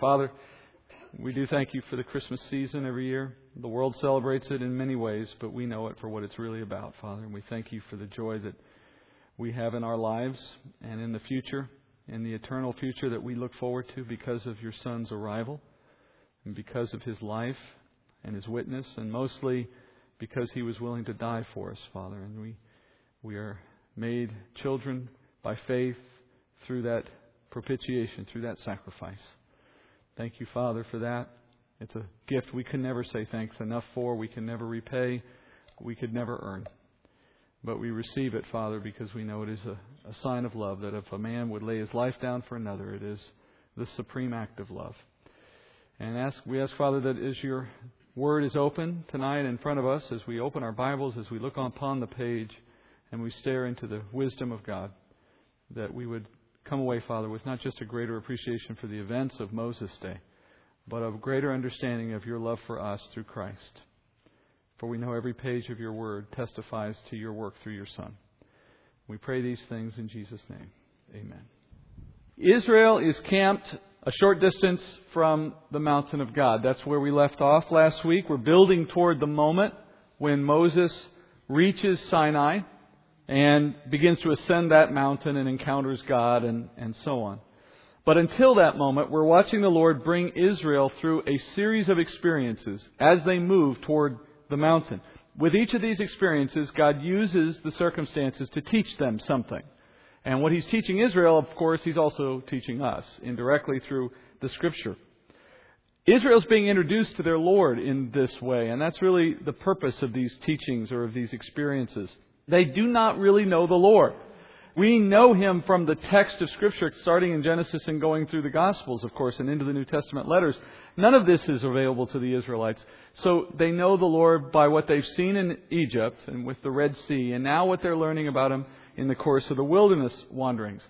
Father, we do thank you for the Christmas season every year. The world celebrates it in many ways, but we know it for what it's really about, Father. And we thank you for the joy that we have in our lives and in the future, in the eternal future that we look forward to because of your Son's arrival and because of his life and his witness, and mostly because he was willing to die for us, Father. And we, we are made children by faith through that propitiation, through that sacrifice. Thank you, Father, for that. It's a gift we can never say thanks enough for, we can never repay, we could never earn. But we receive it, Father, because we know it is a, a sign of love that if a man would lay his life down for another, it is the supreme act of love. And ask, we ask, Father, that as your word is open tonight in front of us, as we open our Bibles, as we look upon the page and we stare into the wisdom of God, that we would come away, Father, with not just a greater appreciation for the events of Moses' day, but a greater understanding of your love for us through Christ. For we know every page of your word testifies to your work through your Son. We pray these things in Jesus' name. Amen. Israel is camped a short distance from the mountain of God. That's where we left off last week. We're building toward the moment when Moses reaches Sinai and begins to ascend that mountain and encounters God and, and so on. But until that moment, we're watching the Lord bring Israel through a series of experiences as they move toward the mountain. With each of these experiences, God uses the circumstances to teach them something. And what he's teaching Israel, of course, he's also teaching us indirectly through the scripture. Israel's being introduced to their Lord in this way, and that's really the purpose of these teachings or of these experiences. They do not really know the Lord. We know him from the text of Scripture, starting in Genesis and going through the Gospels, of course, and into the New Testament letters. None of this is available to the Israelites. So they know the Lord by what they've seen in Egypt and with the Red Sea, and now what they're learning about him in the course of the wilderness wanderings.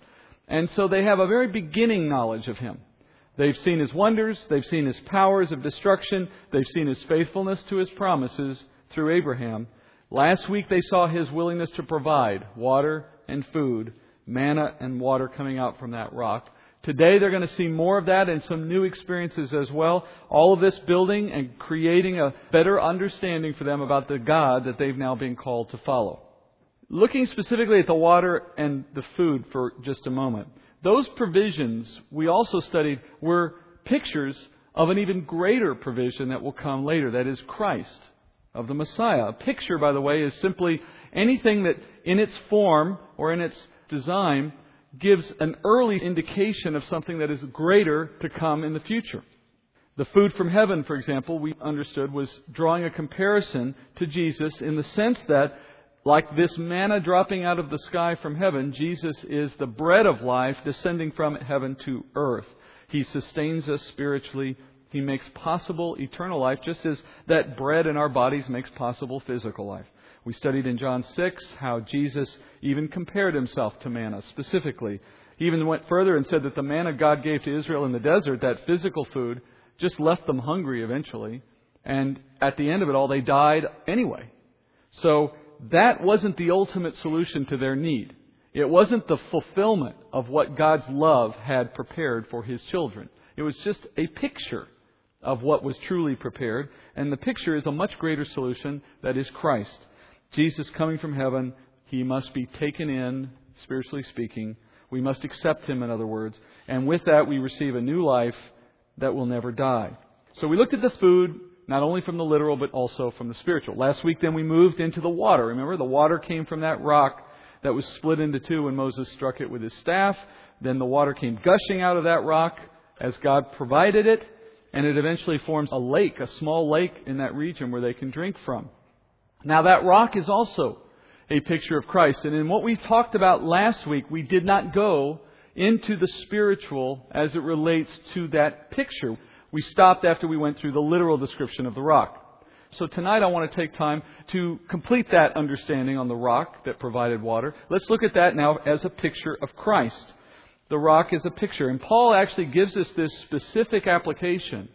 And so they have a very beginning knowledge of him. They've seen his wonders, they've seen his powers of destruction, they've seen his faithfulness to his promises through Abraham. Last week they saw his willingness to provide water and food, manna and water coming out from that rock. Today they're going to see more of that and some new experiences as well. All of this building and creating a better understanding for them about the God that they've now been called to follow. Looking specifically at the water and the food for just a moment. Those provisions we also studied were pictures of an even greater provision that will come later, that is Christ, of the Messiah. A picture, by the way, is simply anything that in its form or in its design gives an early indication of something that is greater to come in the future. The food from heaven, for example, we understood was drawing a comparison to Jesus in the sense that like this manna dropping out of the sky from heaven, Jesus is the bread of life descending from heaven to earth. He sustains us spiritually. He makes possible eternal life, just as that bread in our bodies makes possible physical life. We studied in John 6 how Jesus even compared himself to manna specifically. He even went further and said that the manna God gave to Israel in the desert, that physical food, just left them hungry eventually. And at the end of it all, they died anyway. So that wasn't the ultimate solution to their need. It wasn't the fulfillment of what God's love had prepared for His children. It was just a picture of what was truly prepared, and the picture is a much greater solution that is Christ. Jesus coming from heaven, He must be taken in, spiritually speaking. We must accept Him, in other words, and with that we receive a new life that will never die. So we looked at the food, not only from the literal, but also from the spiritual. Last week, then, we moved into the water. Remember, the water came from that rock that was split into two when Moses struck it with his staff. Then the water came gushing out of that rock as God provided it, and it eventually forms a lake, a small lake in that region where they can drink from. Now, that rock is also a picture of Christ. And in what we talked about last week, we did not go into the spiritual as it relates to that picture. We stopped after we went through the literal description of the rock. So tonight I want to take time to complete that understanding on the rock that provided water. Let's look at that now as a picture of Christ. The rock is a picture. And Paul actually gives us this specific application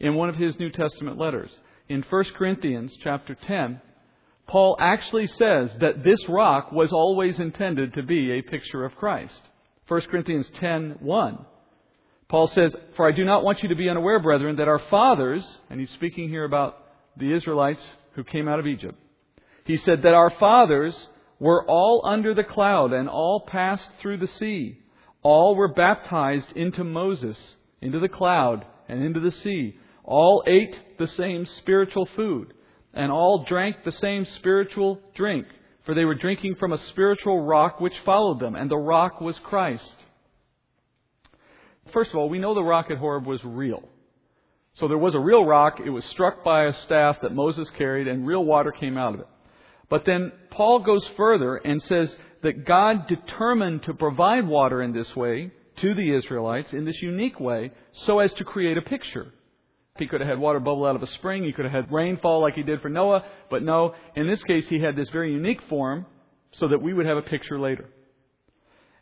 in one of his New Testament letters. In 1 Corinthians chapter 10, Paul actually says that this rock was always intended to be a picture of Christ. 1 Corinthians 10:1 Paul says, For I do not want you to be unaware, brethren, that our fathers, and he's speaking here about the Israelites who came out of Egypt, he said that our fathers were all under the cloud and all passed through the sea. All were baptized into Moses, into the cloud and into the sea. All ate the same spiritual food, and all drank the same spiritual drink, for they were drinking from a spiritual rock which followed them, and the rock was Christ. First of all, we know the rock at Horeb was real. So there was a real rock, it was struck by a staff that Moses carried, and real water came out of it. But then Paul goes further and says that God determined to provide water in this way to the Israelites in this unique way so as to create a picture. He could have had water bubble out of a spring. He could have had rainfall like he did for Noah. But no, in this case, he had this very unique form so that we would have a picture later.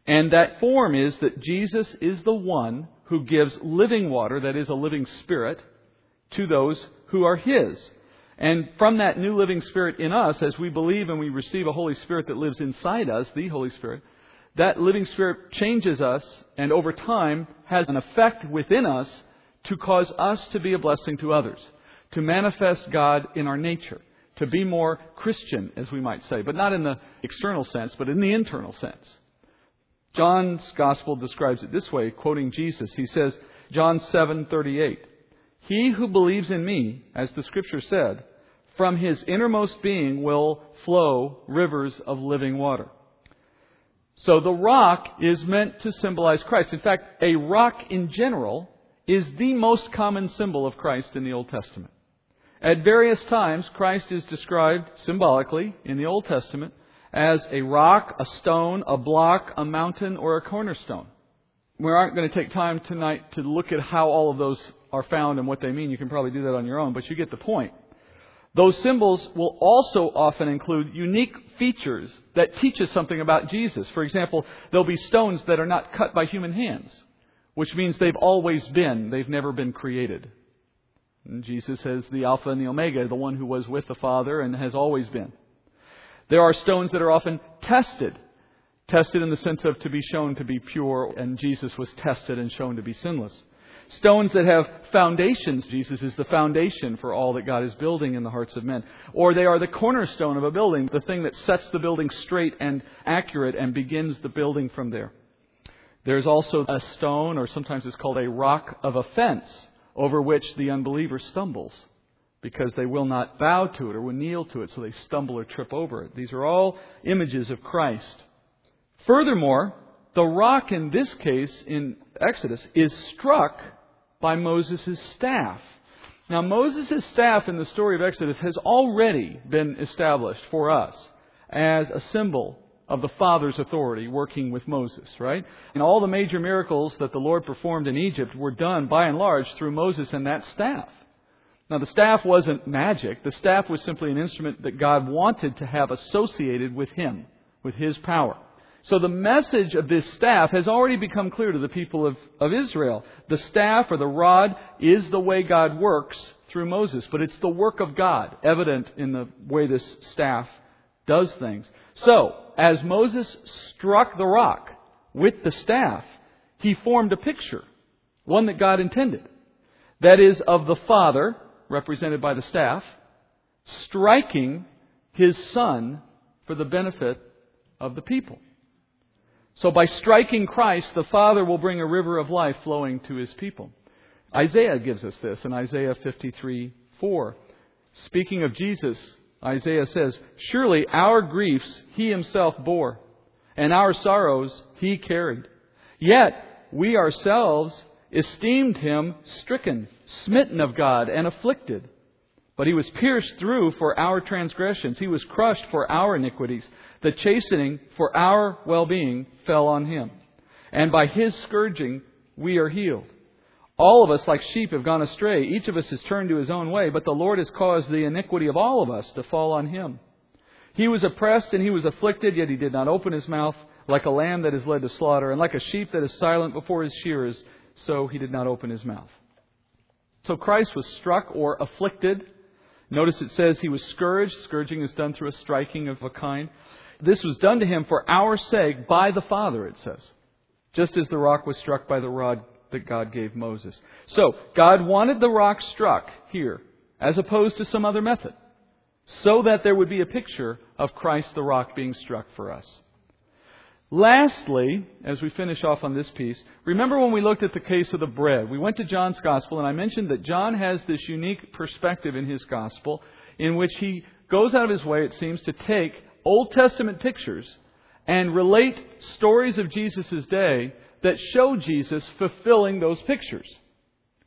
And that form is that Jesus is the one who gives living water, that is a living spirit, to those who are his. And from that new living spirit in us, as we believe and we receive a Holy Spirit that lives inside us, the Holy Spirit, that living spirit changes us and over time has an effect within us to cause us to be a blessing to others, to manifest God in our nature, to be more Christian, as we might say, but not in the external sense, but in the internal sense. John's gospel describes it this way, quoting Jesus. He says, John 7:38, "He who believes in me, as the scripture said, from his innermost being will flow rivers of living water." So the rock is meant to symbolize Christ. In fact, a rock in general is the most common symbol of Christ in the Old Testament. At various times, Christ is described symbolically in the Old Testament as a rock, a stone, a block, a mountain, or a cornerstone. We aren't going to take time tonight to look at how all of those are found and what they mean. You can probably do that on your own, but you get the point. Those symbols will also often include unique features that teach us something about Jesus. For example, there'll be stones that are not cut by human hands, which means they've always been, they've never been created. And Jesus says the Alpha and the Omega, the one who was with the Father and has always been. There are stones that are often tested. Tested in the sense of to be shown to be pure, and Jesus was tested and shown to be sinless. Stones that have foundations. Jesus is the foundation for all that God is building in the hearts of men. Or they are the cornerstone of a building, the thing that sets the building straight and accurate and begins the building from there. There's also a stone, or sometimes it's called a rock of offense, over which the unbeliever stumbles because they will not bow to it or will kneel to it, so they stumble or trip over it. These are all images of Christ. Furthermore, the rock in this case in Exodus is struck by Moses' staff. Now, Moses' staff in the story of Exodus has already been established for us as a symbol of the Father's authority working with Moses, right? And all the major miracles that the Lord performed in Egypt were done by and large through Moses and that staff. Now, the staff wasn't magic. The staff was simply an instrument that God wanted to have associated with Him, with His power. So the message of this staff has already become clear to the people of, of Israel. The staff or the rod is the way God works through Moses, but it's the work of God, evident in the way this staff does things. So, as Moses struck the rock with the staff, he formed a picture, one that God intended. That is, of the Father, represented by the staff, striking his son for the benefit of the people. So by striking Christ, the Father will bring a river of life flowing to his people. Isaiah gives us this in Isaiah 53 4. Speaking of Jesus, Isaiah says, Surely our griefs he himself bore, and our sorrows he carried. Yet we ourselves esteemed him stricken, smitten of God, and afflicted. But he was pierced through for our transgressions, he was crushed for our iniquities. The chastening for our well being fell on him. And by his scourging we are healed. All of us, like sheep, have gone astray. Each of us has turned to his own way, but the Lord has caused the iniquity of all of us to fall on him. He was oppressed and he was afflicted, yet he did not open his mouth, like a lamb that is led to slaughter, and like a sheep that is silent before his shearers, so he did not open his mouth. So Christ was struck or afflicted. Notice it says he was scourged. Scourging is done through a striking of a kind. This was done to him for our sake by the Father, it says. Just as the rock was struck by the rod that God gave Moses. So, God wanted the rock struck here, as opposed to some other method, so that there would be a picture of Christ the rock being struck for us. Lastly, as we finish off on this piece, remember when we looked at the case of the bread? We went to John's Gospel, and I mentioned that John has this unique perspective in his Gospel in which he goes out of his way, it seems, to take Old Testament pictures and relate stories of Jesus' day that show Jesus fulfilling those pictures.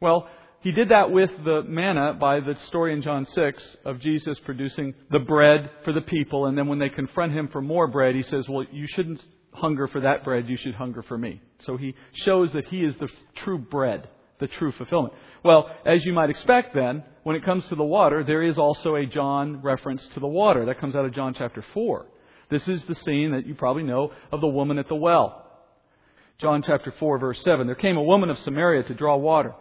Well, he did that with the manna by the story in John 6 of Jesus producing the bread for the people, and then when they confront him for more bread, he says, Well, you shouldn't hunger for that bread, you should hunger for me. So he shows that he is the true bread, the true fulfillment. Well, as you might expect then, when it comes to the water, there is also a John reference to the water. That comes out of John chapter 4. This is the scene that you probably know of the woman at the well. John chapter 4 verse 7. There came a woman of Samaria to draw water.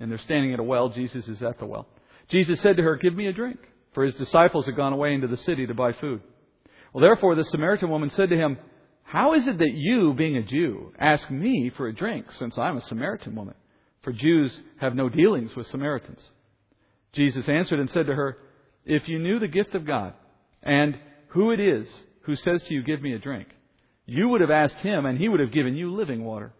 And they're standing at a well. Jesus is at the well. Jesus said to her, Give me a drink. For his disciples had gone away into the city to buy food. Well, therefore, the Samaritan woman said to him, how is it that you, being a Jew, ask me for a drink, since I'm a Samaritan woman? For Jews have no dealings with Samaritans. Jesus answered and said to her, If you knew the gift of God, and who it is who says to you, Give me a drink, you would have asked him, and he would have given you living water.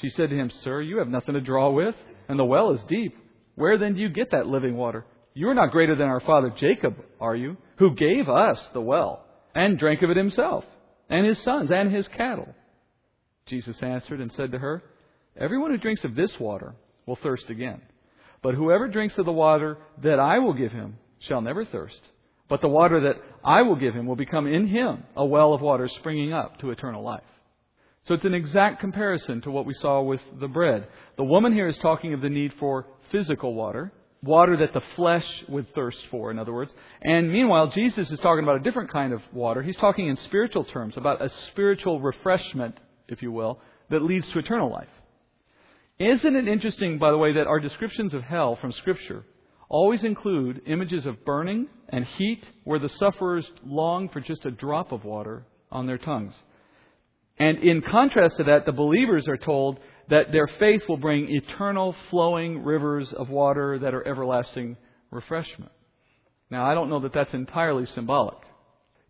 She said to him, Sir, you have nothing to draw with, and the well is deep. Where then do you get that living water? You are not greater than our father Jacob, are you, who gave us the well, and drank of it himself and his sons and his cattle. Jesus answered and said to her, Everyone who drinks of this water will thirst again. But whoever drinks of the water that I will give him shall never thirst. But the water that I will give him will become in him a well of water springing up to eternal life. So it's an exact comparison to what we saw with the bread. The woman here is talking of the need for physical water, water that the flesh would thirst for, in other words. And meanwhile, Jesus is talking about a different kind of water. He's talking in spiritual terms, about a spiritual refreshment, if you will, that leads to eternal life. Isn't it interesting, by the way, that our descriptions of hell from Scripture always include images of burning and heat where the sufferers long for just a drop of water on their tongues? And in contrast to that, the believers are told that their faith will bring eternal flowing rivers of water that are everlasting refreshment. Now, I don't know that that's entirely symbolic.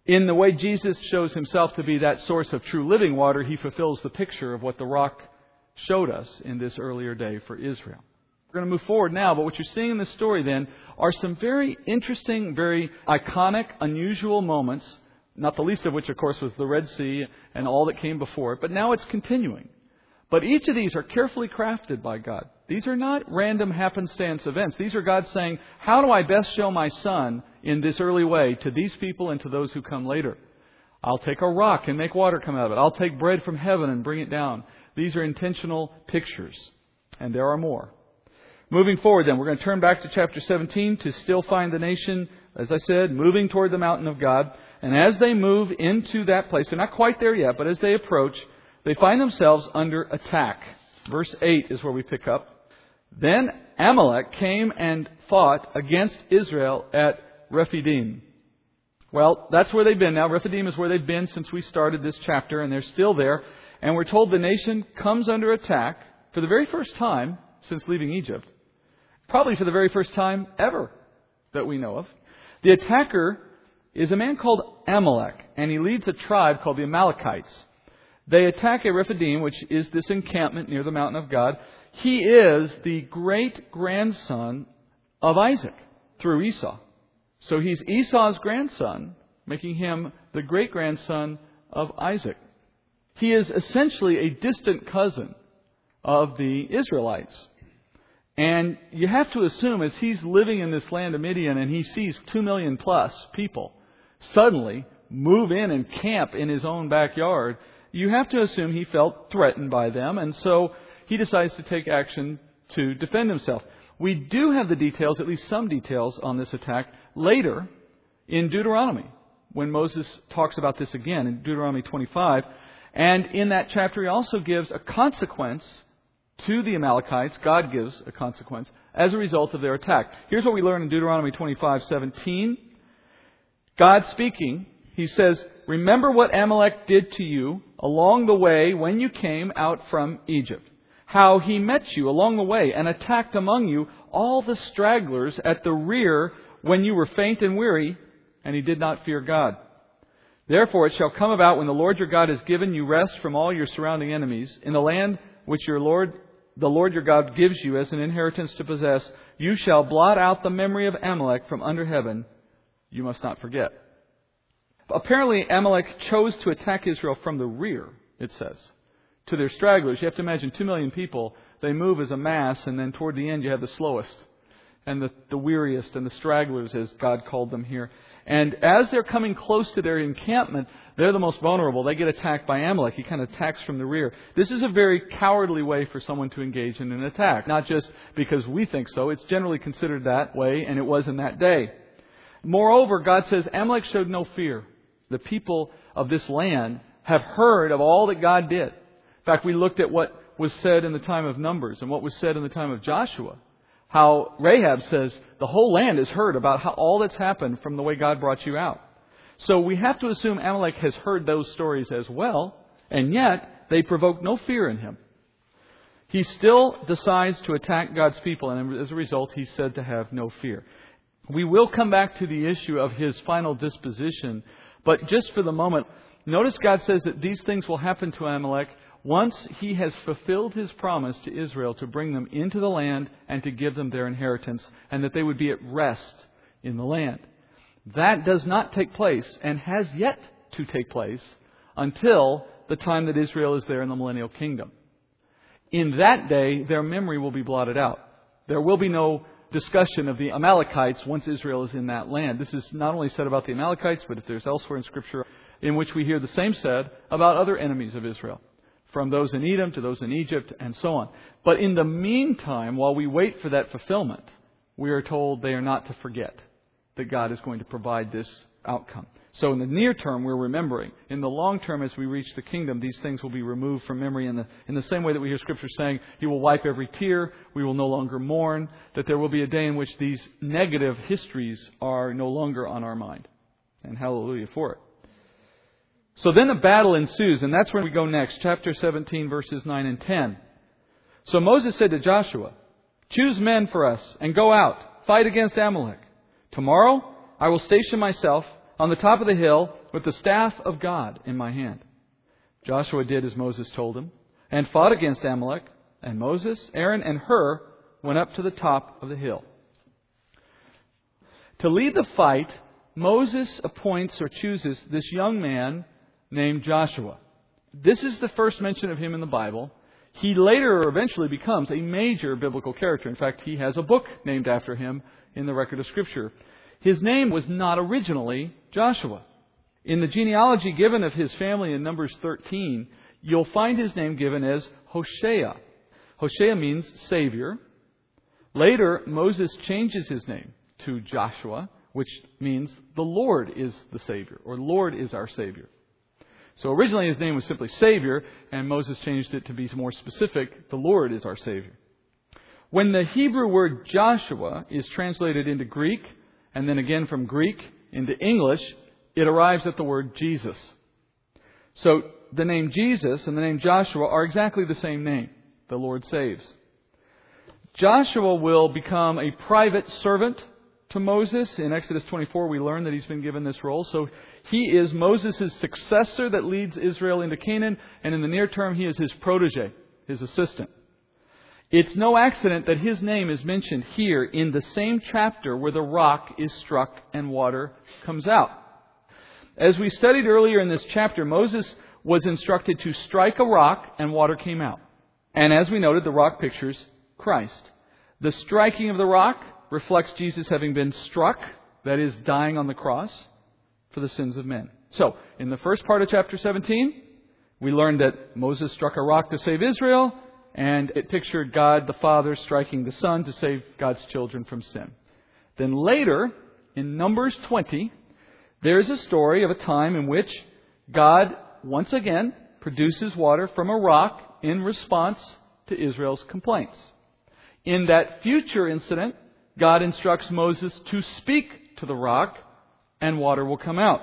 In the way Jesus shows himself to be that source of true living water, he fulfills the picture of what the rock showed us in this earlier day for Israel. We're going to move forward now, but what you're seeing in this story then are some very interesting, very iconic, unusual moments, not the least of which, of course, was the Red Sea and all that came before it, but now it's continuing. But each of these are carefully crafted by God. These are not random happenstance events. These are God saying, How do I best show my Son in this early way to these people and to those who come later? I'll take a rock and make water come out of it. I'll take bread from heaven and bring it down. These are intentional pictures. And there are more. Moving forward, then, we're going to turn back to chapter 17 to still find the nation, as I said, moving toward the mountain of God. And as they move into that place, they're not quite there yet, but as they approach, they find themselves under attack. Verse 8 is where we pick up. Then Amalek came and fought against Israel at Rephidim. Well, that's where they've been now. Rephidim is where they've been since we started this chapter, and they're still there. And we're told the nation comes under attack for the very first time since leaving Egypt. Probably for the very first time ever that we know of. The attacker is a man called Amalek, and he leads a tribe called the Amalekites. They attack a Rephidim, which is this encampment near the mountain of God. He is the great grandson of Isaac through Esau. So he's Esau's grandson, making him the great grandson of Isaac. He is essentially a distant cousin of the Israelites. And you have to assume as he's living in this land of Midian and he sees two million plus people suddenly move in and camp in his own backyard, you have to assume he felt threatened by them, and so he decides to take action to defend himself. We do have the details, at least some details, on this attack later in Deuteronomy, when Moses talks about this again in Deuteronomy 25. And in that chapter, he also gives a consequence to the Amalekites. God gives a consequence as a result of their attack. Here's what we learn in Deuteronomy 25:17. God speaking, he says, Remember what Amalek did to you along the way when you came out from Egypt. how he met you along the way and attacked among you all the stragglers at the rear when you were faint and weary, and he did not fear God. Therefore it shall come about when the Lord your God has given you rest from all your surrounding enemies, in the land which your Lord, the Lord your God gives you as an inheritance to possess, you shall blot out the memory of Amalek from under heaven. You must not forget. Apparently Amalek chose to attack Israel from the rear, it says, to their stragglers. You have to imagine two million people, they move as a mass, and then toward the end you have the slowest and the, the weariest and the stragglers, as God called them here. And as they're coming close to their encampment, they're the most vulnerable. They get attacked by Amalek. He kind of attacks from the rear. This is a very cowardly way for someone to engage in an attack. Not just because we think so. It's generally considered that way, and it was in that day. Moreover, God says Amalek showed no fear. The people of this land have heard of all that God did. In fact, we looked at what was said in the time of Numbers and what was said in the time of Joshua how Rahab says the whole land has heard about how all that's happened from the way God brought you out. So we have to assume Amalek has heard those stories as well, and yet they provoke no fear in him. He still decides to attack God's people, and as a result, he's said to have no fear. We will come back to the issue of his final disposition, but just for the moment, notice God says that these things will happen to Amalek once he has fulfilled his promise to Israel to bring them into the land and to give them their inheritance, and that they would be at rest in the land. That does not take place and has yet to take place until the time that Israel is there in the millennial kingdom. In that day, their memory will be blotted out. There will be no discussion of the Amalekites once Israel is in that land. This is not only said about the Amalekites, but if there's elsewhere in Scripture in which we hear the same said about other enemies of Israel from those in Edom to those in Egypt and so on. But in the meantime, while we wait for that fulfillment, we are told they are not to forget that God is going to provide this outcome. So in the near term, we're remembering. In the long term, as we reach the kingdom, these things will be removed from memory in the, in the same way that we hear Scripture saying, He will wipe every tear, we will no longer mourn, that there will be a day in which these negative histories are no longer on our mind. And hallelujah for it. So then a battle ensues, and that's where we go next, chapter 17, verses 9 and 10. So Moses said to Joshua, Choose men for us and go out, fight against Amalek. Tomorrow I will station myself on the top of the hill with the staff of God in my hand. Joshua did as Moses told him and fought against Amalek, and Moses, Aaron, and Hur went up to the top of the hill. To lead the fight, Moses appoints or chooses this young man named Joshua. This is the first mention of him in the Bible. He later or eventually becomes a major biblical character. In fact, he has a book named after him in the record of Scripture. His name was not originally Joshua. In the genealogy given of his family in Numbers 13, you'll find his name given as Hosea. Hosea means Savior. Later, Moses changes his name to Joshua, which means the Lord is the Savior, or Lord is our Savior. So originally his name was simply Savior, and Moses changed it to be more specific. The Lord is our Savior. When the Hebrew word Joshua is translated into Greek, and then again from Greek into English, it arrives at the word Jesus. So the name Jesus and the name Joshua are exactly the same name. The Lord saves. Joshua will become a private servant to Moses. In Exodus 24, we learn that he's been given this role. So he is Moses' successor that leads Israel into Canaan, and in the near term, he is his protege, his assistant. It's no accident that his name is mentioned here in the same chapter where the rock is struck and water comes out. As we studied earlier in this chapter, Moses was instructed to strike a rock and water came out. And as we noted, the rock pictures Christ. The striking of the rock reflects Jesus having been struck, that is, dying on the cross for the sins of men. So, in the first part of chapter 17, we learned that Moses struck a rock to save Israel, and it pictured God the Father striking the Son to save God's children from sin. Then later, in Numbers 20, there's a story of a time in which God once again produces water from a rock in response to Israel's complaints. In that future incident, God instructs Moses to speak to the rock and water will come out.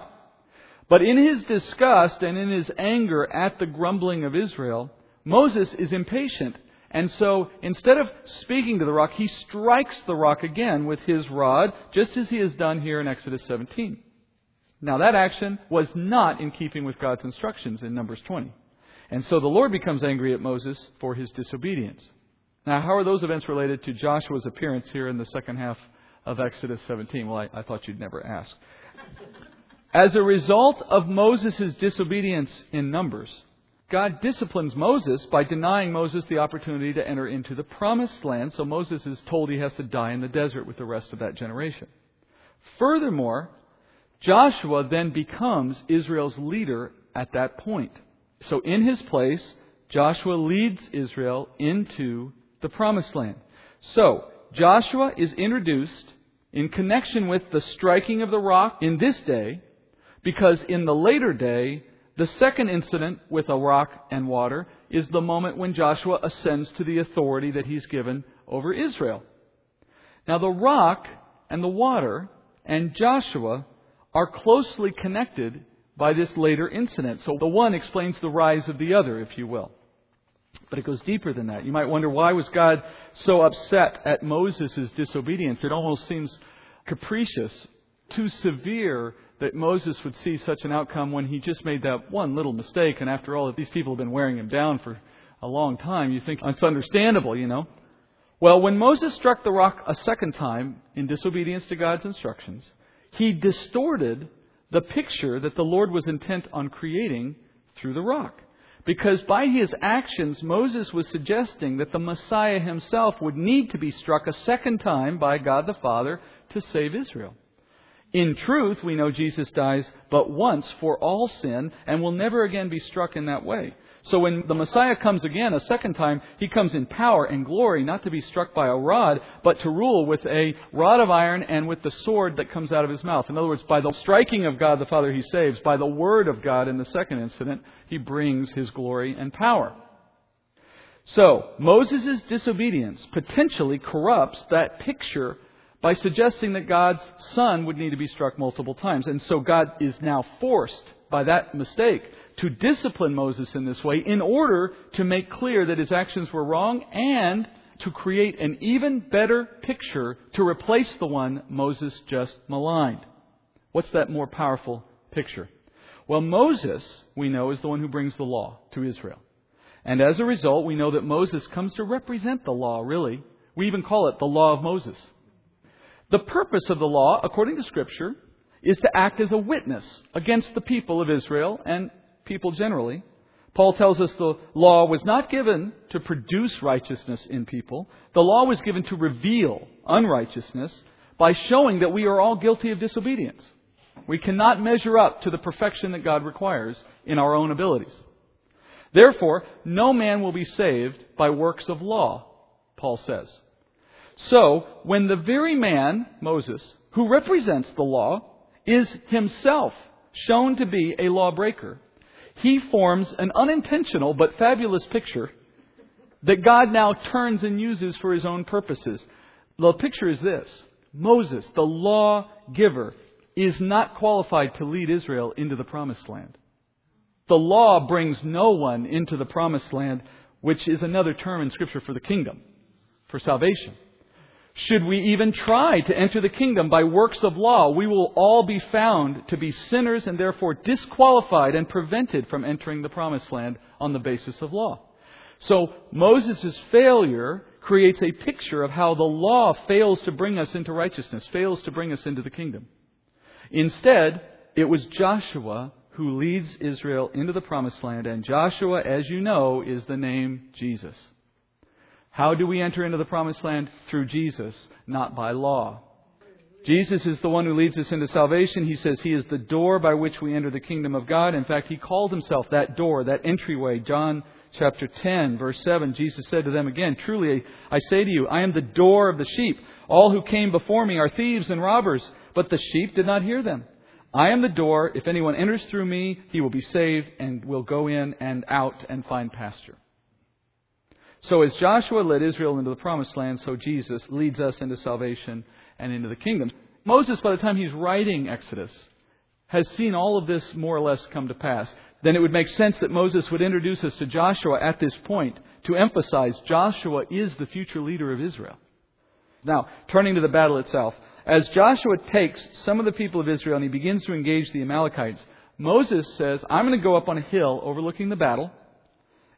But in his disgust and in his anger at the grumbling of Israel, Moses is impatient And so instead of speaking to the rock, he strikes the rock again with his rod, just as he has done here in Exodus 17. Now that action was not in keeping with God's instructions in Numbers 20. And so the Lord becomes angry at Moses for his disobedience. Now, how are those events related to Joshua's appearance here in the second half of Exodus 17? Well, I, I thought you'd never ask. As a result of Moses' disobedience in Numbers, God disciplines Moses by denying Moses the opportunity to enter into the promised land, so Moses is told he has to die in the desert with the rest of that generation. Furthermore, Joshua then becomes Israel's leader at that point. So in his place, Joshua leads Israel into the promised land. So, Joshua is introduced in connection with the striking of the rock in this day, because in the later day, the second incident with a rock and water is the moment when Joshua ascends to the authority that he's given over Israel. Now, the rock and the water and Joshua are closely connected by this later incident. So the one explains the rise of the other, if you will. But it goes deeper than that. You might wonder why was God so upset at Moses' disobedience? It almost seems capricious, too severe that Moses would see such an outcome when he just made that one little mistake. And after all, these people have been wearing him down for a long time, you think it's understandable, you know. Well, when Moses struck the rock a second time in disobedience to God's instructions, he distorted the picture that the Lord was intent on creating through the rock. Because by his actions, Moses was suggesting that the Messiah himself would need to be struck a second time by God the Father to save Israel. In truth, we know Jesus dies but once for all sin and will never again be struck in that way. So when the Messiah comes again a second time, he comes in power and glory, not to be struck by a rod, but to rule with a rod of iron and with the sword that comes out of his mouth. In other words, by the striking of God the Father, he saves. By the word of God in the second incident, he brings his glory and power. So, Moses' disobedience potentially corrupts that picture by suggesting that God's Son would need to be struck multiple times. And so God is now forced by that mistake to discipline Moses in this way in order to make clear that his actions were wrong and to create an even better picture to replace the one Moses just maligned. What's that more powerful picture? Well, Moses, we know, is the one who brings the law to Israel. And as a result, we know that Moses comes to represent the law, really. We even call it the law of Moses. The purpose of the law, according to Scripture, is to act as a witness against the people of Israel and people generally. Paul tells us the law was not given to produce righteousness in people. The law was given to reveal unrighteousness by showing that we are all guilty of disobedience. We cannot measure up to the perfection that God requires in our own abilities. Therefore, no man will be saved by works of law, Paul says. So, when the very man, Moses, who represents the law, is himself shown to be a lawbreaker, he forms an unintentional but fabulous picture that God now turns and uses for his own purposes. The picture is this Moses, the law giver, is not qualified to lead Israel into the promised land. The law brings no one into the promised land, which is another term in Scripture for the kingdom, for salvation. Should we even try to enter the kingdom by works of law, we will all be found to be sinners and therefore disqualified and prevented from entering the promised land on the basis of law. So Moses' failure creates a picture of how the law fails to bring us into righteousness, fails to bring us into the kingdom. Instead, it was Joshua who leads Israel into the promised land, and Joshua, as you know, is the name Jesus. How do we enter into the promised land? Through Jesus, not by law. Jesus is the one who leads us into salvation. He says he is the door by which we enter the kingdom of God. In fact, he called himself that door, that entryway. John chapter 10, verse 7, Jesus said to them again, Truly, I say to you, I am the door of the sheep. All who came before me are thieves and robbers, but the sheep did not hear them. I am the door. If anyone enters through me, he will be saved and will go in and out and find pasture. So as Joshua led Israel into the promised land, so Jesus leads us into salvation and into the kingdom. Moses, by the time he's writing Exodus, has seen all of this more or less come to pass. then it would make sense that Moses would introduce us to Joshua at this point to emphasize Joshua is the future leader of Israel. Now, turning to the battle itself, as Joshua takes some of the people of Israel and he begins to engage the Amalekites, Moses says, I'm going to go up on a hill overlooking the battle.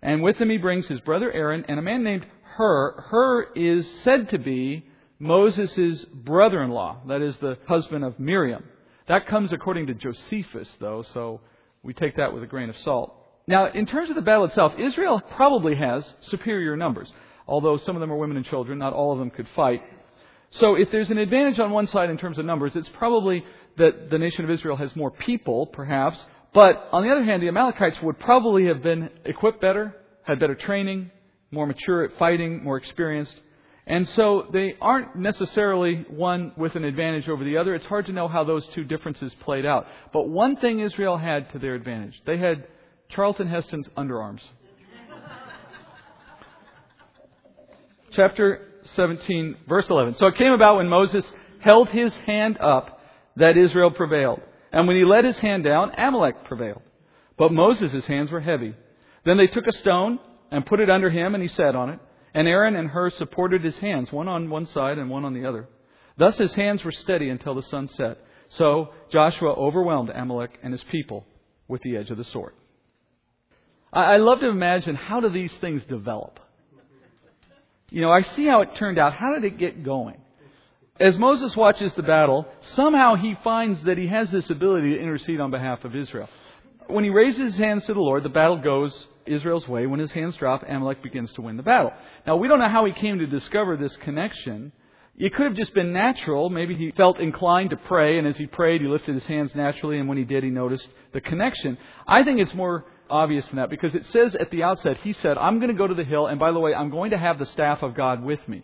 And with him he brings his brother Aaron and a man named Hur. Hur is said to be Moses' brother in law, that is, the husband of Miriam. That comes according to Josephus, though, so we take that with a grain of salt. Now, in terms of the battle itself, Israel probably has superior numbers, although some of them are women and children, not all of them could fight. So if there's an advantage on one side in terms of numbers, it's probably that the nation of Israel has more people, perhaps. But on the other hand, the Amalekites would probably have been equipped better, had better training, more mature at fighting, more experienced. And so they aren't necessarily one with an advantage over the other. It's hard to know how those two differences played out. But one thing Israel had to their advantage. They had Charlton Heston's underarms. Chapter 17, verse 11. So it came about when Moses held his hand up that Israel prevailed. And when he let his hand down, Amalek prevailed. But Moses' hands were heavy. Then they took a stone and put it under him, and he sat on it. And Aaron and Hur supported his hands, one on one side and one on the other. Thus his hands were steady until the sun set. So Joshua overwhelmed Amalek and his people with the edge of the sword. I love to imagine how do these things develop? You know, I see how it turned out. How did it get going? As Moses watches the battle, somehow he finds that he has this ability to intercede on behalf of Israel. When he raises his hands to the Lord, the battle goes Israel's way. When his hands drop, Amalek begins to win the battle. Now, we don't know how he came to discover this connection. It could have just been natural. Maybe he felt inclined to pray, and as he prayed, he lifted his hands naturally, and when he did, he noticed the connection. I think it's more obvious than that because it says at the outset, he said, I'm going to go to the hill, and by the way, I'm going to have the staff of God with me.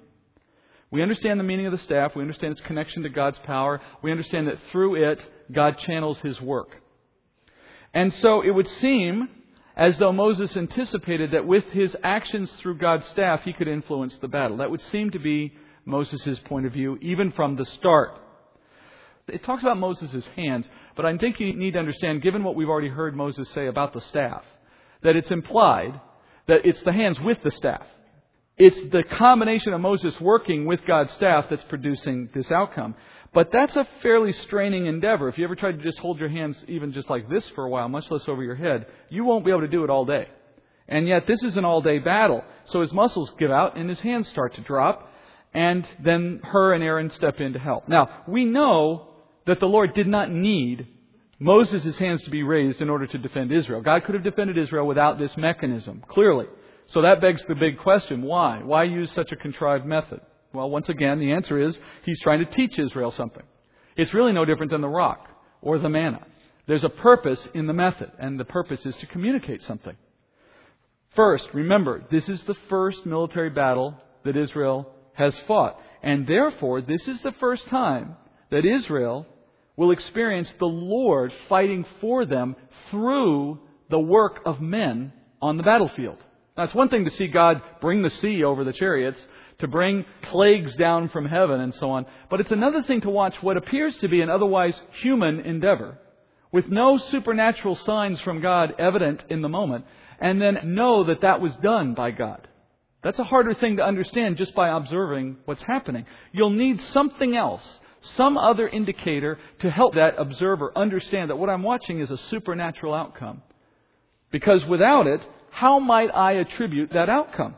We understand the meaning of the staff. We understand its connection to God's power. We understand that through it, God channels his work. And so it would seem as though Moses anticipated that with his actions through God's staff, he could influence the battle. That would seem to be Moses' point of view, even from the start. It talks about Moses' hands, but I think you need to understand, given what we've already heard Moses say about the staff, that it's implied that it's the hands with the staff. It's the combination of Moses working with God's staff that's producing this outcome. But that's a fairly straining endeavor. If you ever tried to just hold your hands even just like this for a while, much less over your head, you won't be able to do it all day. And yet this is an all day battle. So his muscles give out and his hands start to drop. And then Hur and Aaron step in to help. Now, we know that the Lord did not need Moses' hands to be raised in order to defend Israel. God could have defended Israel without this mechanism, clearly. So that begs the big question why? Why use such a contrived method? Well, once again, the answer is he's trying to teach Israel something. It's really no different than the rock or the manna. There's a purpose in the method, and the purpose is to communicate something. First, remember, this is the first military battle that Israel has fought. And therefore, this is the first time that Israel will experience the Lord fighting for them through the work of men on the battlefield. Now, it's one thing to see God bring the sea over the chariots, to bring plagues down from heaven and so on. But it's another thing to watch what appears to be an otherwise human endeavor, with no supernatural signs from God evident in the moment, and then know that that was done by God. That's a harder thing to understand just by observing what's happening. You'll need something else, some other indicator to help that observer understand that what I'm watching is a supernatural outcome. Because without it, how might I attribute that outcome?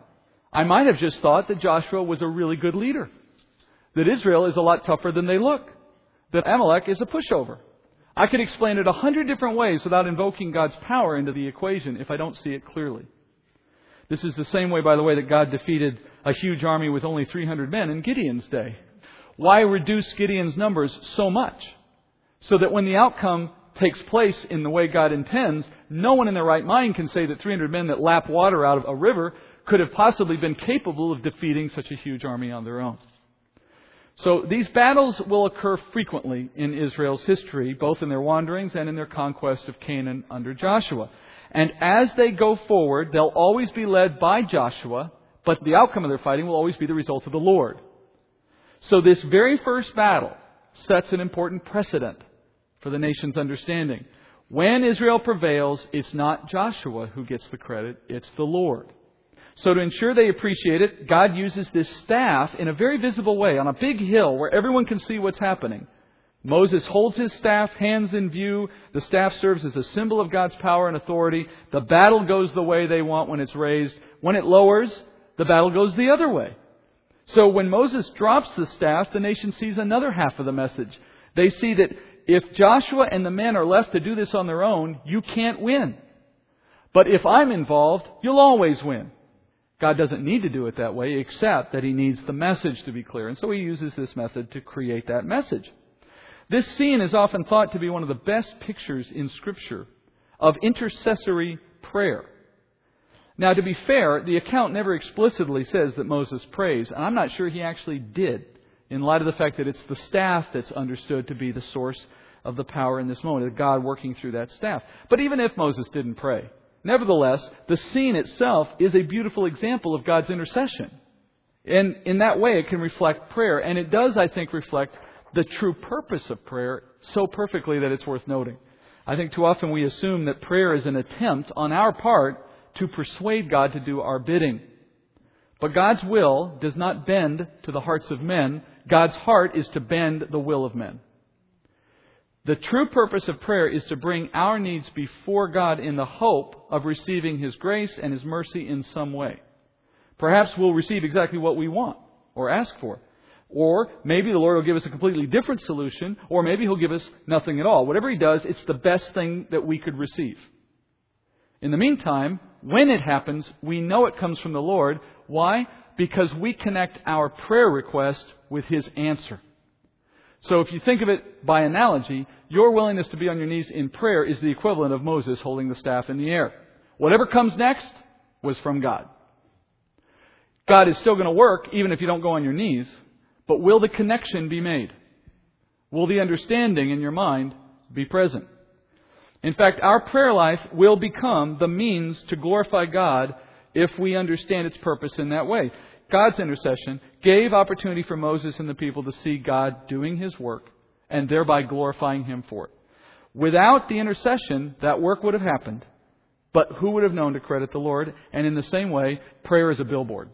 I might have just thought that Joshua was a really good leader. That Israel is a lot tougher than they look. That Amalek is a pushover. I could explain it a hundred different ways without invoking God's power into the equation if I don't see it clearly. This is the same way, by the way, that God defeated a huge army with only 300 men in Gideon's day. Why reduce Gideon's numbers so much? So that when the outcome takes place in the way God intends, no one in their right mind can say that 300 men that lap water out of a river could have possibly been capable of defeating such a huge army on their own. So these battles will occur frequently in Israel's history, both in their wanderings and in their conquest of Canaan under Joshua. And as they go forward, they'll always be led by Joshua, but the outcome of their fighting will always be the result of the Lord. So this very first battle sets an important precedent for the nation's understanding. When Israel prevails, it's not Joshua who gets the credit, it's the Lord. So to ensure they appreciate it, God uses this staff in a very visible way on a big hill where everyone can see what's happening. Moses holds his staff, hands in view. The staff serves as a symbol of God's power and authority. The battle goes the way they want when it's raised. When it lowers, the battle goes the other way. So when Moses drops the staff, the nation sees another half of the message. They see that if Joshua and the men are left to do this on their own, you can't win. But if I'm involved, you'll always win. God doesn't need to do it that way, except that He needs the message to be clear. And so He uses this method to create that message. This scene is often thought to be one of the best pictures in Scripture of intercessory prayer. Now, to be fair, the account never explicitly says that Moses prays, and I'm not sure he actually did, in light of the fact that it's the staff that's understood to be the source of the power in this moment, of God working through that staff. But even if Moses didn't pray, nevertheless, the scene itself is a beautiful example of God's intercession. And in that way, it can reflect prayer, and it does, I think, reflect the true purpose of prayer so perfectly that it's worth noting. I think too often we assume that prayer is an attempt on our part to persuade God to do our bidding. But God's will does not bend to the hearts of men. God's heart is to bend the will of men. The true purpose of prayer is to bring our needs before God in the hope of receiving His grace and His mercy in some way. Perhaps we'll receive exactly what we want or ask for. Or maybe the Lord will give us a completely different solution, or maybe He'll give us nothing at all. Whatever He does, it's the best thing that we could receive. In the meantime, when it happens, we know it comes from the Lord. Why? Because we connect our prayer request with His answer. So if you think of it by analogy, your willingness to be on your knees in prayer is the equivalent of Moses holding the staff in the air. Whatever comes next was from God. God is still going to work even if you don't go on your knees, but will the connection be made? Will the understanding in your mind be present? In fact, our prayer life will become the means to glorify God if we understand its purpose in that way. God's intercession gave opportunity for Moses and the people to see God doing his work and thereby glorifying him for it. Without the intercession, that work would have happened. But who would have known to credit the Lord? And in the same way, prayer is a billboard.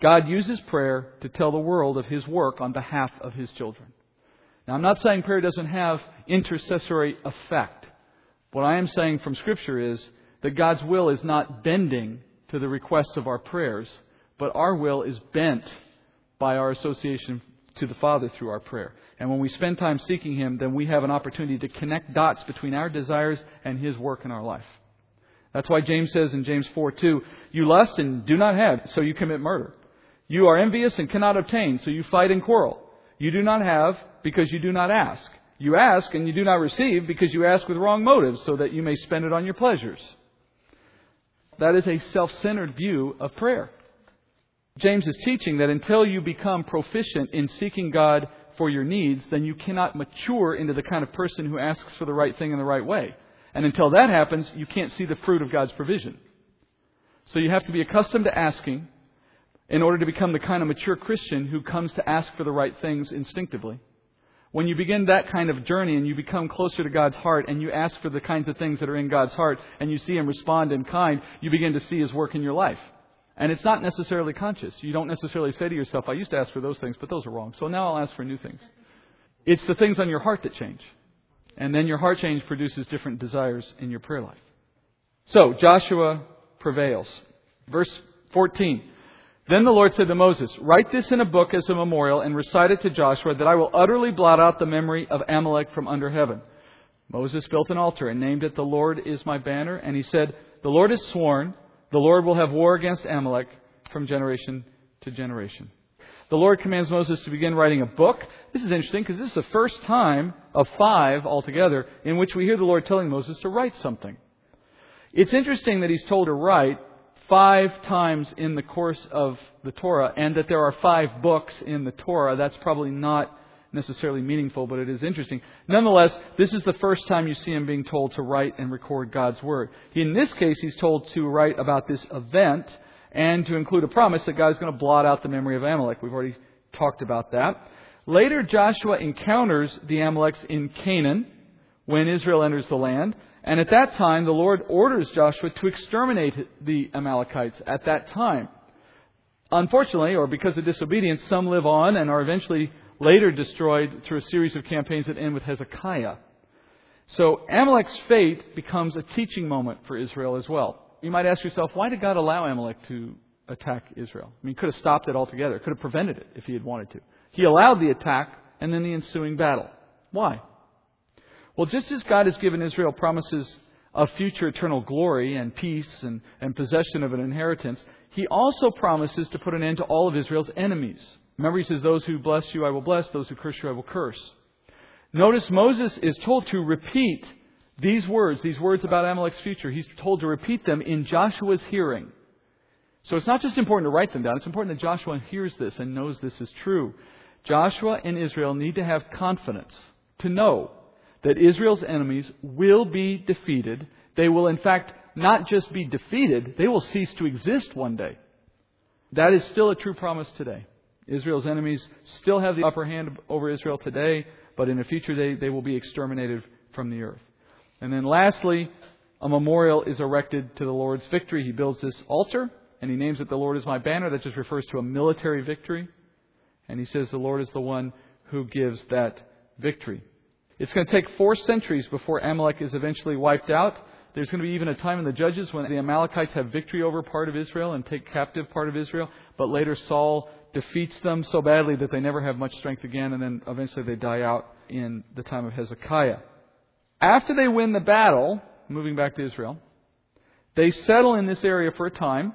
God uses prayer to tell the world of His work on behalf of His children. Now, I'm not saying prayer doesn't have intercessory effect. What I am saying from Scripture is that God's will is not bending to the requests of our prayers, but our will is bent by our association to the Father through our prayer. And when we spend time seeking Him, then we have an opportunity to connect dots between our desires and His work in our life. That's why James says in James 4 2, You lust and do not have, so you commit murder. You are envious and cannot obtain, so you fight and quarrel. You do not have because you do not ask. You ask and you do not receive because you ask with wrong motives, so that you may spend it on your pleasures. That is a self centered view of prayer. James is teaching that until you become proficient in seeking God for your needs, then you cannot mature into the kind of person who asks for the right thing in the right way. And until that happens, you can't see the fruit of God's provision. So you have to be accustomed to asking, in order to become the kind of mature Christian who comes to ask for the right things instinctively. When you begin that kind of journey and you become closer to God's heart and you ask for the kinds of things that are in God's heart and you see Him respond in kind, you begin to see His work in your life. And it's not necessarily conscious. You don't necessarily say to yourself, I used to ask for those things, but those are wrong. So now I'll ask for new things. It's the things on your heart that change. And then your heart change produces different desires in your prayer life. So, Joshua prevails. Verse 14. Then the Lord said to Moses, Write this in a book as a memorial and recite it to Joshua that I will utterly blot out the memory of Amalek from under heaven. Moses built an altar and named it The Lord is my banner. And he said, The Lord has sworn, the Lord will have war against Amalek from generation to generation. The Lord commands Moses to begin writing a book. This is interesting because this is the first time of five altogether in which we hear the Lord telling Moses to write something. It's interesting that he's told to write five times in the course of the Torah, and that there are five books in the Torah. That's probably not necessarily meaningful, but it is interesting. Nonetheless, this is the first time you see him being told to write and record God's Word. In this case, he's told to write about this event and to include a promise that God is going to blot out the memory of Amalek. We've already talked about that. Later, Joshua encounters the Amaleks in Canaan, when Israel enters the land. And at that time, the Lord orders Joshua to exterminate the Amalekites at that time. Unfortunately, or because of disobedience, some live on and are eventually later destroyed through a series of campaigns that end with Hezekiah. So Amalek's fate becomes a teaching moment for Israel as well. You might ask yourself, why did God allow Amalek to attack Israel? I mean, he could have stopped it altogether, could have prevented it if he had wanted to. He allowed the attack and then the ensuing battle. Why? Well, just as God has given Israel promises of future eternal glory and peace and, and possession of an inheritance, he also promises to put an end to all of Israel's enemies. Remember, he says, Those who bless you I will bless, those who curse you I will curse. Notice Moses is told to repeat these words, these words about Amalek's future. He's told to repeat them in Joshua's hearing. So it's not just important to write them down, it's important that Joshua hears this and knows this is true. Joshua and Israel need to have confidence to know that Israel's enemies will be defeated. They will, in fact, not just be defeated, they will cease to exist one day. That is still a true promise today. Israel's enemies still have the upper hand over Israel today, but in a future day they will be exterminated from the earth. And then lastly, a memorial is erected to the Lord's victory. He builds this altar, and he names it The Lord is my banner. That just refers to a military victory. And he says the Lord is the one who gives that victory. It's going to take four centuries before Amalek is eventually wiped out. There's going to be even a time in the Judges when the Amalekites have victory over part of Israel and take captive part of Israel, but later Saul defeats them so badly that they never have much strength again, and then eventually they die out in the time of Hezekiah. After they win the battle, moving back to Israel, they settle in this area for a time,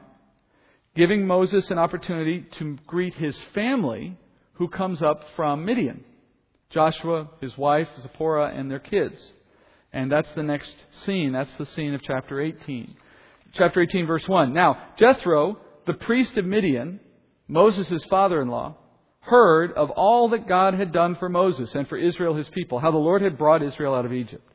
giving Moses an opportunity to greet his family who comes up from Midian. Joshua, his wife, Zipporah, and their kids. And that's the next scene. That's the scene of chapter 18. Chapter 18, verse 1. Now, Jethro, the priest of Midian, Moses' father in law, heard of all that God had done for Moses and for Israel, his people, how the Lord had brought Israel out of Egypt.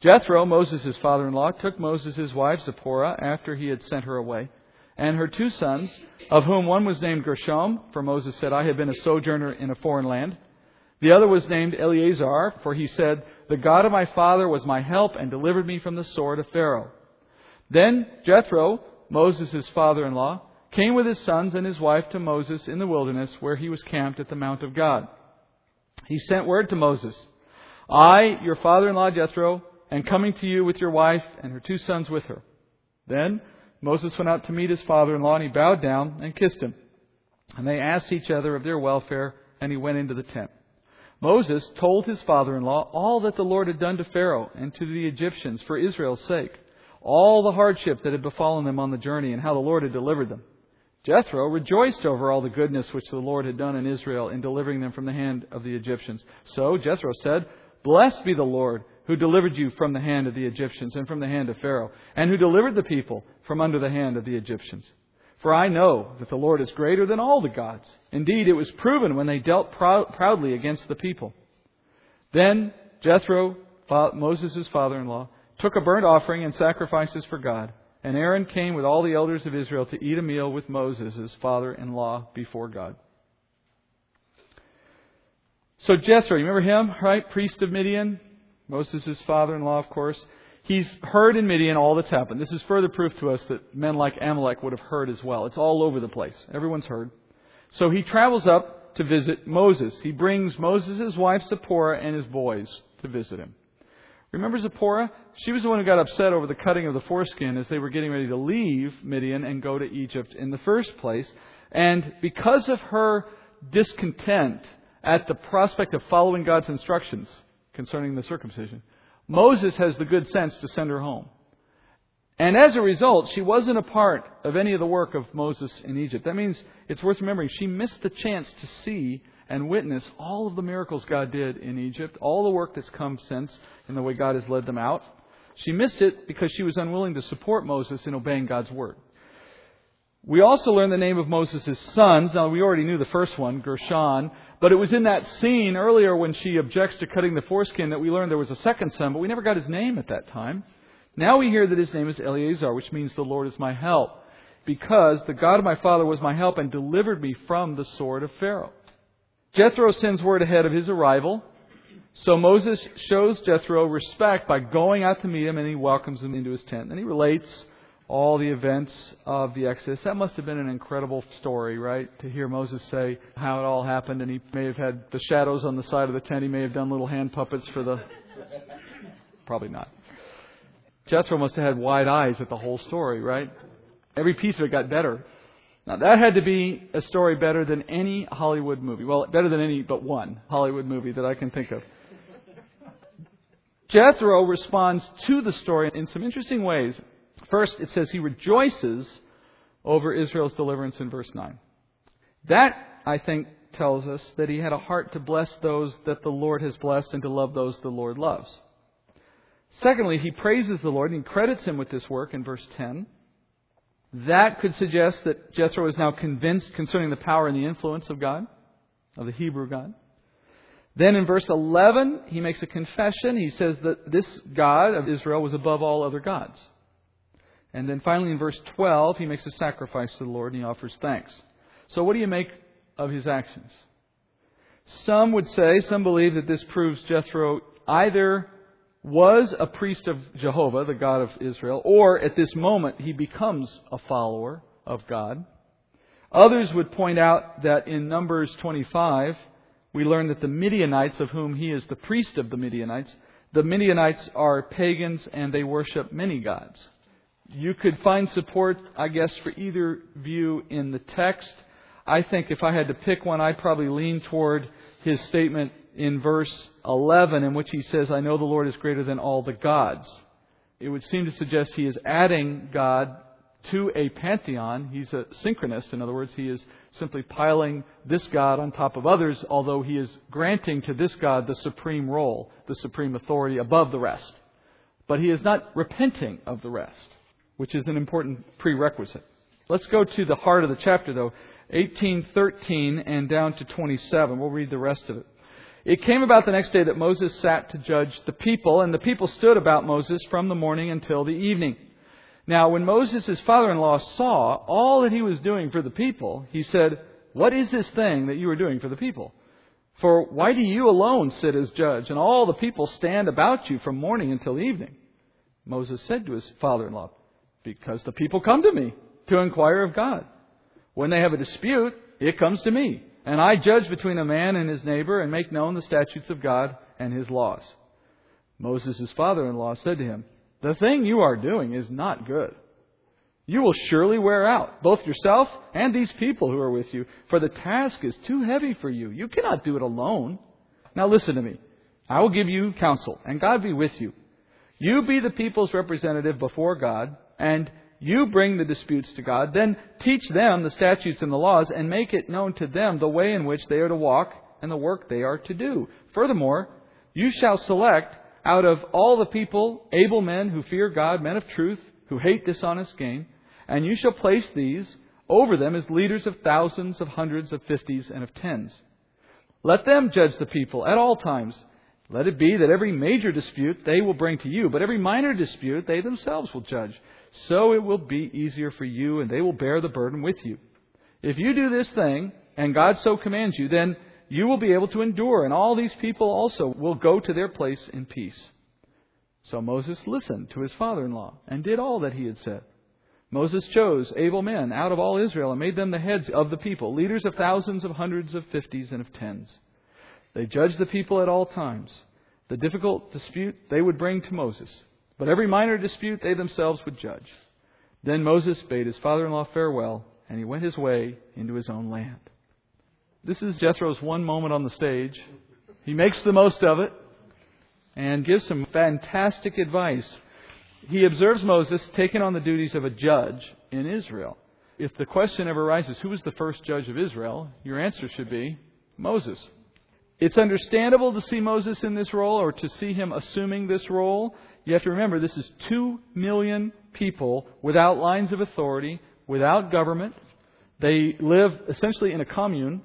Jethro, Moses' father in law, took Moses' wife, Zipporah, after he had sent her away, and her two sons, of whom one was named Gershom, for Moses said, I have been a sojourner in a foreign land. The other was named Eliezer, for he said, The God of my father was my help and delivered me from the sword of Pharaoh. Then Jethro, Moses' father in law, came with his sons and his wife to Moses in the wilderness where he was camped at the Mount of God. He sent word to Moses, I, your father in law Jethro, am coming to you with your wife and her two sons with her. Then Moses went out to meet his father in law, and he bowed down and kissed him. And they asked each other of their welfare, and he went into the tent. Moses told his father in law all that the Lord had done to Pharaoh and to the Egyptians for Israel's sake, all the hardship that had befallen them on the journey, and how the Lord had delivered them. Jethro rejoiced over all the goodness which the Lord had done in Israel in delivering them from the hand of the Egyptians. So Jethro said, Blessed be the Lord who delivered you from the hand of the Egyptians and from the hand of Pharaoh, and who delivered the people from under the hand of the Egyptians. For I know that the Lord is greater than all the gods. Indeed, it was proven when they dealt proudly against the people. Then Jethro, Moses' father in law, took a burnt offering and sacrifices for God. And Aaron came with all the elders of Israel to eat a meal with Moses, his father in law, before God. So Jethro, you remember him, right? Priest of Midian, Moses' father in law, of course. He's heard in Midian all that's happened. This is further proof to us that men like Amalek would have heard as well. It's all over the place. Everyone's heard. So he travels up to visit Moses. He brings Moses' wife Zipporah and his boys to visit him. Remember Zipporah? She was the one who got upset over the cutting of the foreskin as they were getting ready to leave Midian and go to Egypt in the first place. And because of her discontent at the prospect of following God's instructions concerning the circumcision, Moses has the good sense to send her home. And as a result, she wasn't a part of any of the work of Moses in Egypt. That means it's worth remembering she missed the chance to see and witness all of the miracles God did in Egypt, all the work that's come since and the way God has led them out. She missed it because she was unwilling to support Moses in obeying God's word. We also learn the name of Moses' sons. Now, we already knew the first one, Gershom, but it was in that scene earlier when she objects to cutting the foreskin that we learned there was a second son, but we never got his name at that time. Now we hear that his name is Eliezer, which means the Lord is my help, because the God of my father was my help and delivered me from the sword of Pharaoh. Jethro sends word ahead of his arrival So Moses shows Jethro respect by going out to meet him and he welcomes him into his tent. And he relates all the events of the Exodus. That must have been an incredible story, right? To hear Moses say how it all happened and he may have had the shadows on the side of the tent. He may have done little hand puppets for the. Probably not. Jethro must have had wide eyes at the whole story, right? Every piece of it got better. Now, that had to be a story better than any Hollywood movie. Well, better than any but one Hollywood movie that I can think of. Jethro responds to the story in some interesting ways. First, it says he rejoices over Israel's deliverance in verse 9. That, I think, tells us that he had a heart to bless those that the Lord has blessed and to love those the Lord loves. Secondly, he praises the Lord and credits him with this work in verse 10. That could suggest that Jethro is now convinced concerning the power and the influence of God, of the Hebrew God. Then in verse 11, he makes a confession. He says that this God of Israel was above all other gods. And then finally in verse 12, he makes a sacrifice to the Lord and he offers thanks. So what do you make of his actions? Some would say, some believe that this proves Jethro either was a priest of Jehovah, the God of Israel, or at this moment he becomes a follower of God. Others would point out that in Numbers 25, we learn that the Midianites, of whom he is the priest of the Midianites, the Midianites are pagans and they worship many gods. You could find support, I guess, for either view in the text. I think if I had to pick one, I'd probably lean toward his statement in verse 11, in which he says, I know the Lord is greater than all the gods. It would seem to suggest he is adding God to a pantheon. He's a synchronist. In other words, he is simply piling this God on top of others, although he is granting to this God the supreme role, the supreme authority above the rest. But he is not repenting of the rest which is an important prerequisite. Let's go to the heart of the chapter, though, 1813 and down to 27. We'll read the rest of it. It came about the next day that Moses sat to judge the people, and the people stood about Moses from the morning until the evening. Now, when Moses' father in law saw all that he was doing for the people, he said, What is this thing that you are doing for the people? For why do you alone sit as judge, and all the people stand about you from morning until evening? Moses said to his father in law, because the people come to me to inquire of God. When they have a dispute, it comes to me. And I judge between a man and his neighbor and make known the statutes of God and his laws. Moses' father in law said to him, The thing you are doing is not good. You will surely wear out, both yourself and these people who are with you, for the task is too heavy for you. You cannot do it alone. Now listen to me. I will give you counsel, and God be with you. You be the people's representative before God, and you bring the disputes to God, then teach them the statutes and the laws, and make it known to them the way in which they are to walk and the work they are to do. Furthermore, you shall select out of all the people able men who fear God, men of truth, who hate dishonest gain, and you shall place these over them as leaders of thousands, of hundreds, of fifties, and of tens. Let them judge the people at all times. Let it be that every major dispute they will bring to you, but every minor dispute they themselves will judge so it will be easier for you, and they will bear the burden with you. If you do this thing, and God so commands you, then you will be able to endure, and all these people also will go to their place in peace. So Moses listened to his father in law and did all that he had said. Moses chose able men out of all Israel and made them the heads of the people, leaders of thousands, of hundreds, of fifties, and of tens. They judged the people at all times. The difficult dispute they would bring to Moses, but every minor dispute they themselves would judge. Then Moses bade his father in law farewell, and he went his way into his own land. This is Jethro's one moment on the stage. He makes the most of it and gives some fantastic advice. He observes Moses taking on the duties of a judge in Israel. If the question ever arises, who was the first judge of Israel? Your answer should be Moses. It's understandable to see Moses in this role or to see him assuming this role you have to remember this is two million people without lines of authority, without government. They live essentially in a commune.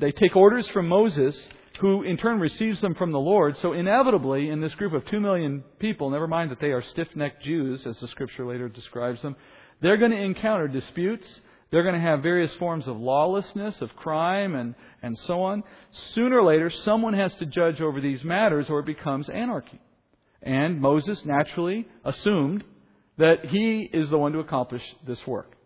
They take orders from Moses, who in turn receives them from the Lord. So inevitably, in this group of two million people, never mind that they are stiff-necked Jews, as the scripture later describes them, they're going to encounter disputes. They're going to have various forms of lawlessness, of crime, and, and so on. Sooner or later, someone has to judge over these matters or it becomes anarchy. And Moses naturally assumed that he is the one to accomplish this work.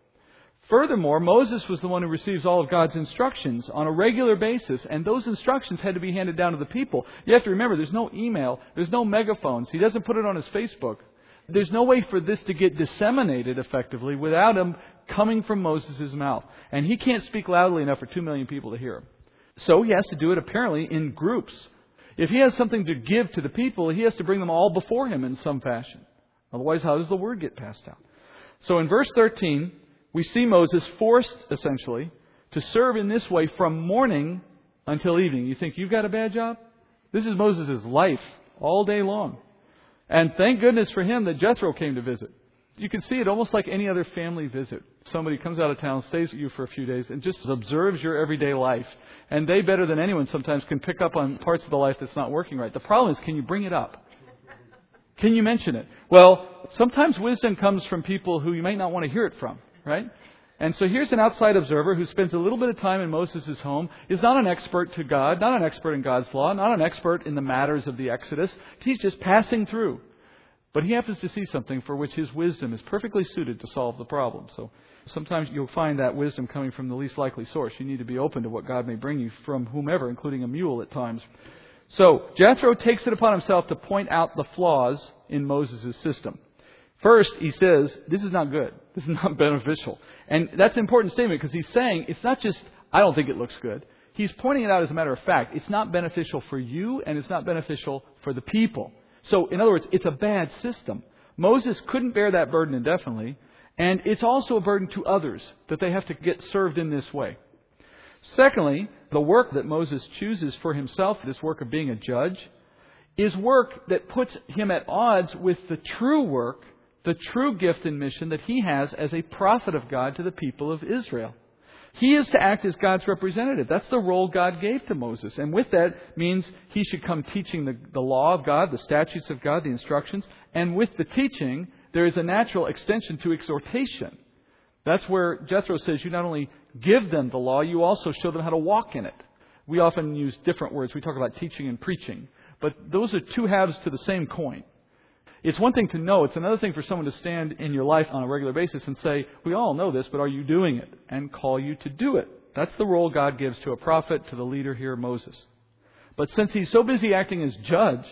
Furthermore, Moses was the one who receives all of God's instructions on a regular basis, and those instructions had to be handed down to the people. You have to remember, there's no email, there's no megaphones. He doesn't put it on his Facebook. There's no way for this to get disseminated effectively without him coming from Moses' mouth. And he can't speak loudly enough for two million people to hear him. So he has to do it apparently in groups. If he has something to give to the people, he has to bring them all before him in some fashion. Otherwise, how does the word get passed out? So in verse 13, we see Moses forced, essentially, to serve in this way from morning until evening. You think you've got a bad job? This is Moses' life all day long. And thank goodness for him that Jethro came to visit. You can see it almost like any other family visit. Somebody comes out of town, stays with you for a few days, and just observes your everyday life. And they, better than anyone, sometimes can pick up on parts of the life that's not working right. The problem is, can you bring it up? Can you mention it? Well, sometimes wisdom comes from people who you might not want to hear it from right? And so here's an outside observer who spends a little bit of time in Moses' home, is not an expert to God, not an expert in God's law, not an expert in the matters of the Exodus. He's just passing through. But he happens to see something for which his wisdom is perfectly suited to solve the problem. So sometimes you'll find that wisdom coming from the least likely source. You need to be open to what God may bring you from whomever, including a mule at times. So Jethro takes it upon himself to point out the flaws in Moses' system. First, he says, this is not good. This is not beneficial. And that's an important statement because he's saying it's not just, I don't think it looks good. He's pointing it out as a matter of fact. It's not beneficial for you and it's not beneficial for the people. So, in other words, it's a bad system. Moses couldn't bear that burden indefinitely. And it's also a burden to others that they have to get served in this way. Secondly, the work that Moses chooses for himself, this work of being a judge, is work that puts him at odds with the true work the true gift and mission that he has as a prophet of God to the people of Israel. He is to act as God's representative. That's the role God gave to Moses. And with that means he should come teaching the, the law of God, the statutes of God, the instructions. And with the teaching, there is a natural extension to exhortation. That's where Jethro says you not only give them the law, you also show them how to walk in it. We often use different words. We talk about teaching and preaching. But those are two halves to the same coin. It's one thing to know, it's another thing for someone to stand in your life on a regular basis and say, We all know this, but are you doing it? And call you to do it. That's the role God gives to a prophet, to the leader here, Moses. But since he's so busy acting as judge,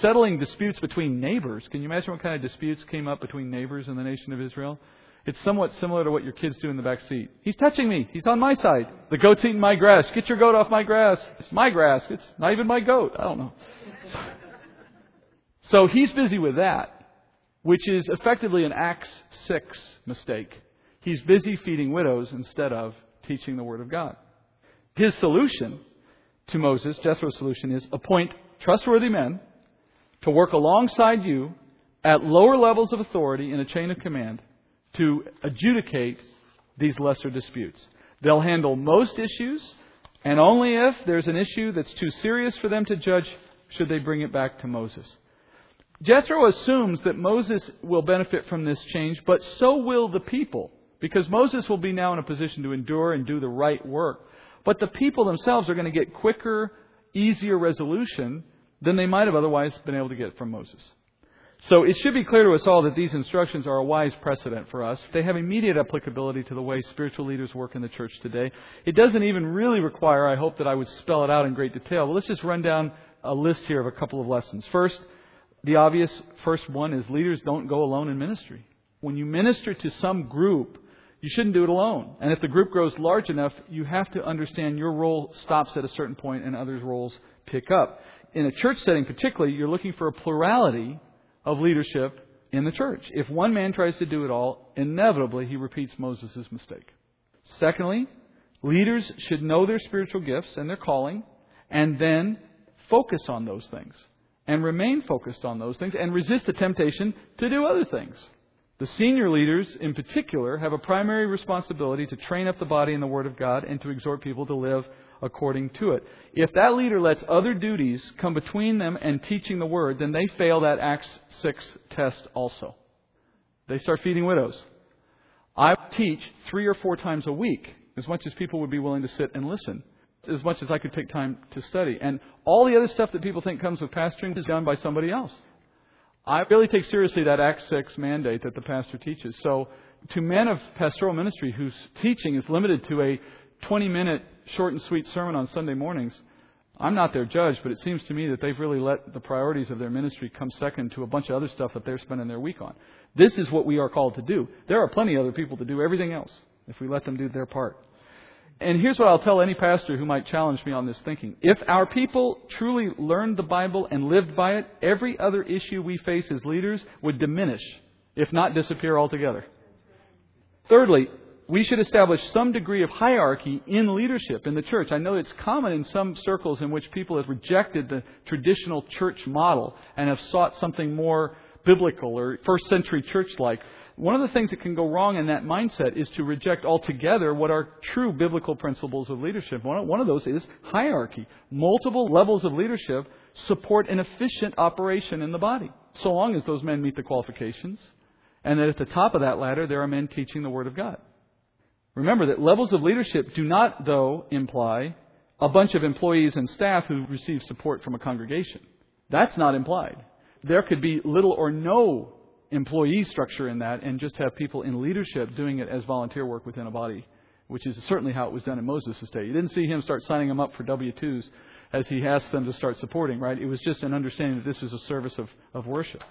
settling disputes between neighbors, can you imagine what kind of disputes came up between neighbors in the nation of Israel? It's somewhat similar to what your kids do in the back seat. He's touching me. He's on my side. The goat's eating my grass. Get your goat off my grass. It's my grass. It's not even my goat. I don't know. So he's busy with that, which is effectively an Acts 6 mistake. He's busy feeding widows instead of teaching the Word of God. His solution to Moses, Jethro's solution, is appoint trustworthy men to work alongside you at lower levels of authority in a chain of command to adjudicate these lesser disputes. They'll handle most issues, and only if there's an issue that's too serious for them to judge should they bring it back to Moses. Jethro assumes that Moses will benefit from this change, but so will the people, because Moses will be now in a position to endure and do the right work. But the people themselves are going to get quicker, easier resolution than they might have otherwise been able to get from Moses. So it should be clear to us all that these instructions are a wise precedent for us. They have immediate applicability to the way spiritual leaders work in the church today. It doesn't even really require, I hope that I would spell it out in great detail, but let's just run down a list here of a couple of lessons. First, the obvious first one is leaders don't go alone in ministry. When you minister to some group, you shouldn't do it alone. And if the group grows large enough, you have to understand your role stops at a certain point and others' roles pick up. In a church setting, particularly, you're looking for a plurality of leadership in the church. If one man tries to do it all, inevitably he repeats Moses' mistake. Secondly, leaders should know their spiritual gifts and their calling and then focus on those things and remain focused on those things and resist the temptation to do other things. The senior leaders, in particular, have a primary responsibility to train up the body in the Word of God and to exhort people to live according to it. If that leader lets other duties come between them and teaching the Word, then they fail that Acts 6 test also. They start feeding widows. I teach three or four times a week, as much as people would be willing to sit and listen, as much as I could take time to study. And all the other stuff that people think comes with pastoring is done by somebody else. I really take seriously that Acts 6 mandate that the pastor teaches. So, to men of pastoral ministry whose teaching is limited to a 20 minute short and sweet sermon on Sunday mornings, I'm not their judge, but it seems to me that they've really let the priorities of their ministry come second to a bunch of other stuff that they're spending their week on. This is what we are called to do. There are plenty of other people to do everything else if we let them do their part. And here's what I'll tell any pastor who might challenge me on this thinking. If our people truly learned the Bible and lived by it, every other issue we face as leaders would diminish, if not disappear altogether. Thirdly, we should establish some degree of hierarchy in leadership in the church. I know it's common in some circles in which people have rejected the traditional church model and have sought something more biblical or first century church like. One of the things that can go wrong in that mindset is to reject altogether what are true biblical principles of leadership. One of those is hierarchy. Multiple levels of leadership support an efficient operation in the body, so long as those men meet the qualifications, and that at the top of that ladder there are men teaching the Word of God. Remember that levels of leadership do not, though, imply a bunch of employees and staff who receive support from a congregation. That's not implied. There could be little or no employee structure in that and just have people in leadership doing it as volunteer work within a body, which is certainly how it was done in Moses' day. You didn't see him start signing them up for W 2s as he asked them to start supporting, right? It was just an understanding that this was a service of, of worship.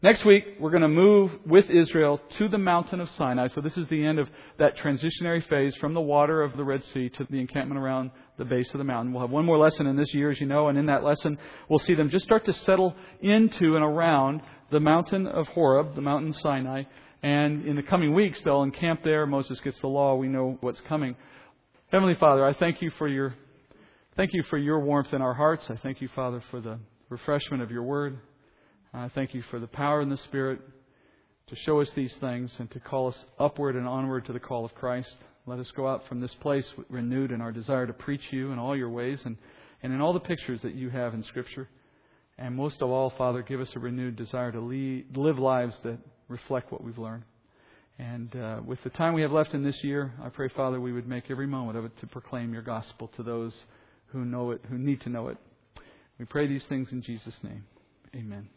Next week, we're going to move with Israel to the mountain of Sinai. So this is the end of that transitionary phase from the water of the Red Sea to the encampment around the base of the mountain. We'll have one more lesson in this year, as you know, and in that lesson, we'll see them just start to settle into and around the mountain of Horeb, the mountain Sinai. And in the coming weeks, they'll encamp there. Moses gets the law. We know what's coming. Heavenly Father, I thank you for your thank you for your warmth in our hearts. I thank you, Father, for the refreshment of your word. I thank you for the power in the Spirit to show us these things and to call us upward and onward to the call of Christ. Let us go out from this place renewed in our desire to preach you in all your ways and, and in all the pictures that you have in Scripture. And most of all, Father, give us a renewed desire to lead, live lives that reflect what we've learned. And uh, with the time we have left in this year, I pray, Father, we would make every moment of it to proclaim your gospel to those who know it, who need to know it. We pray these things in Jesus' name. Amen.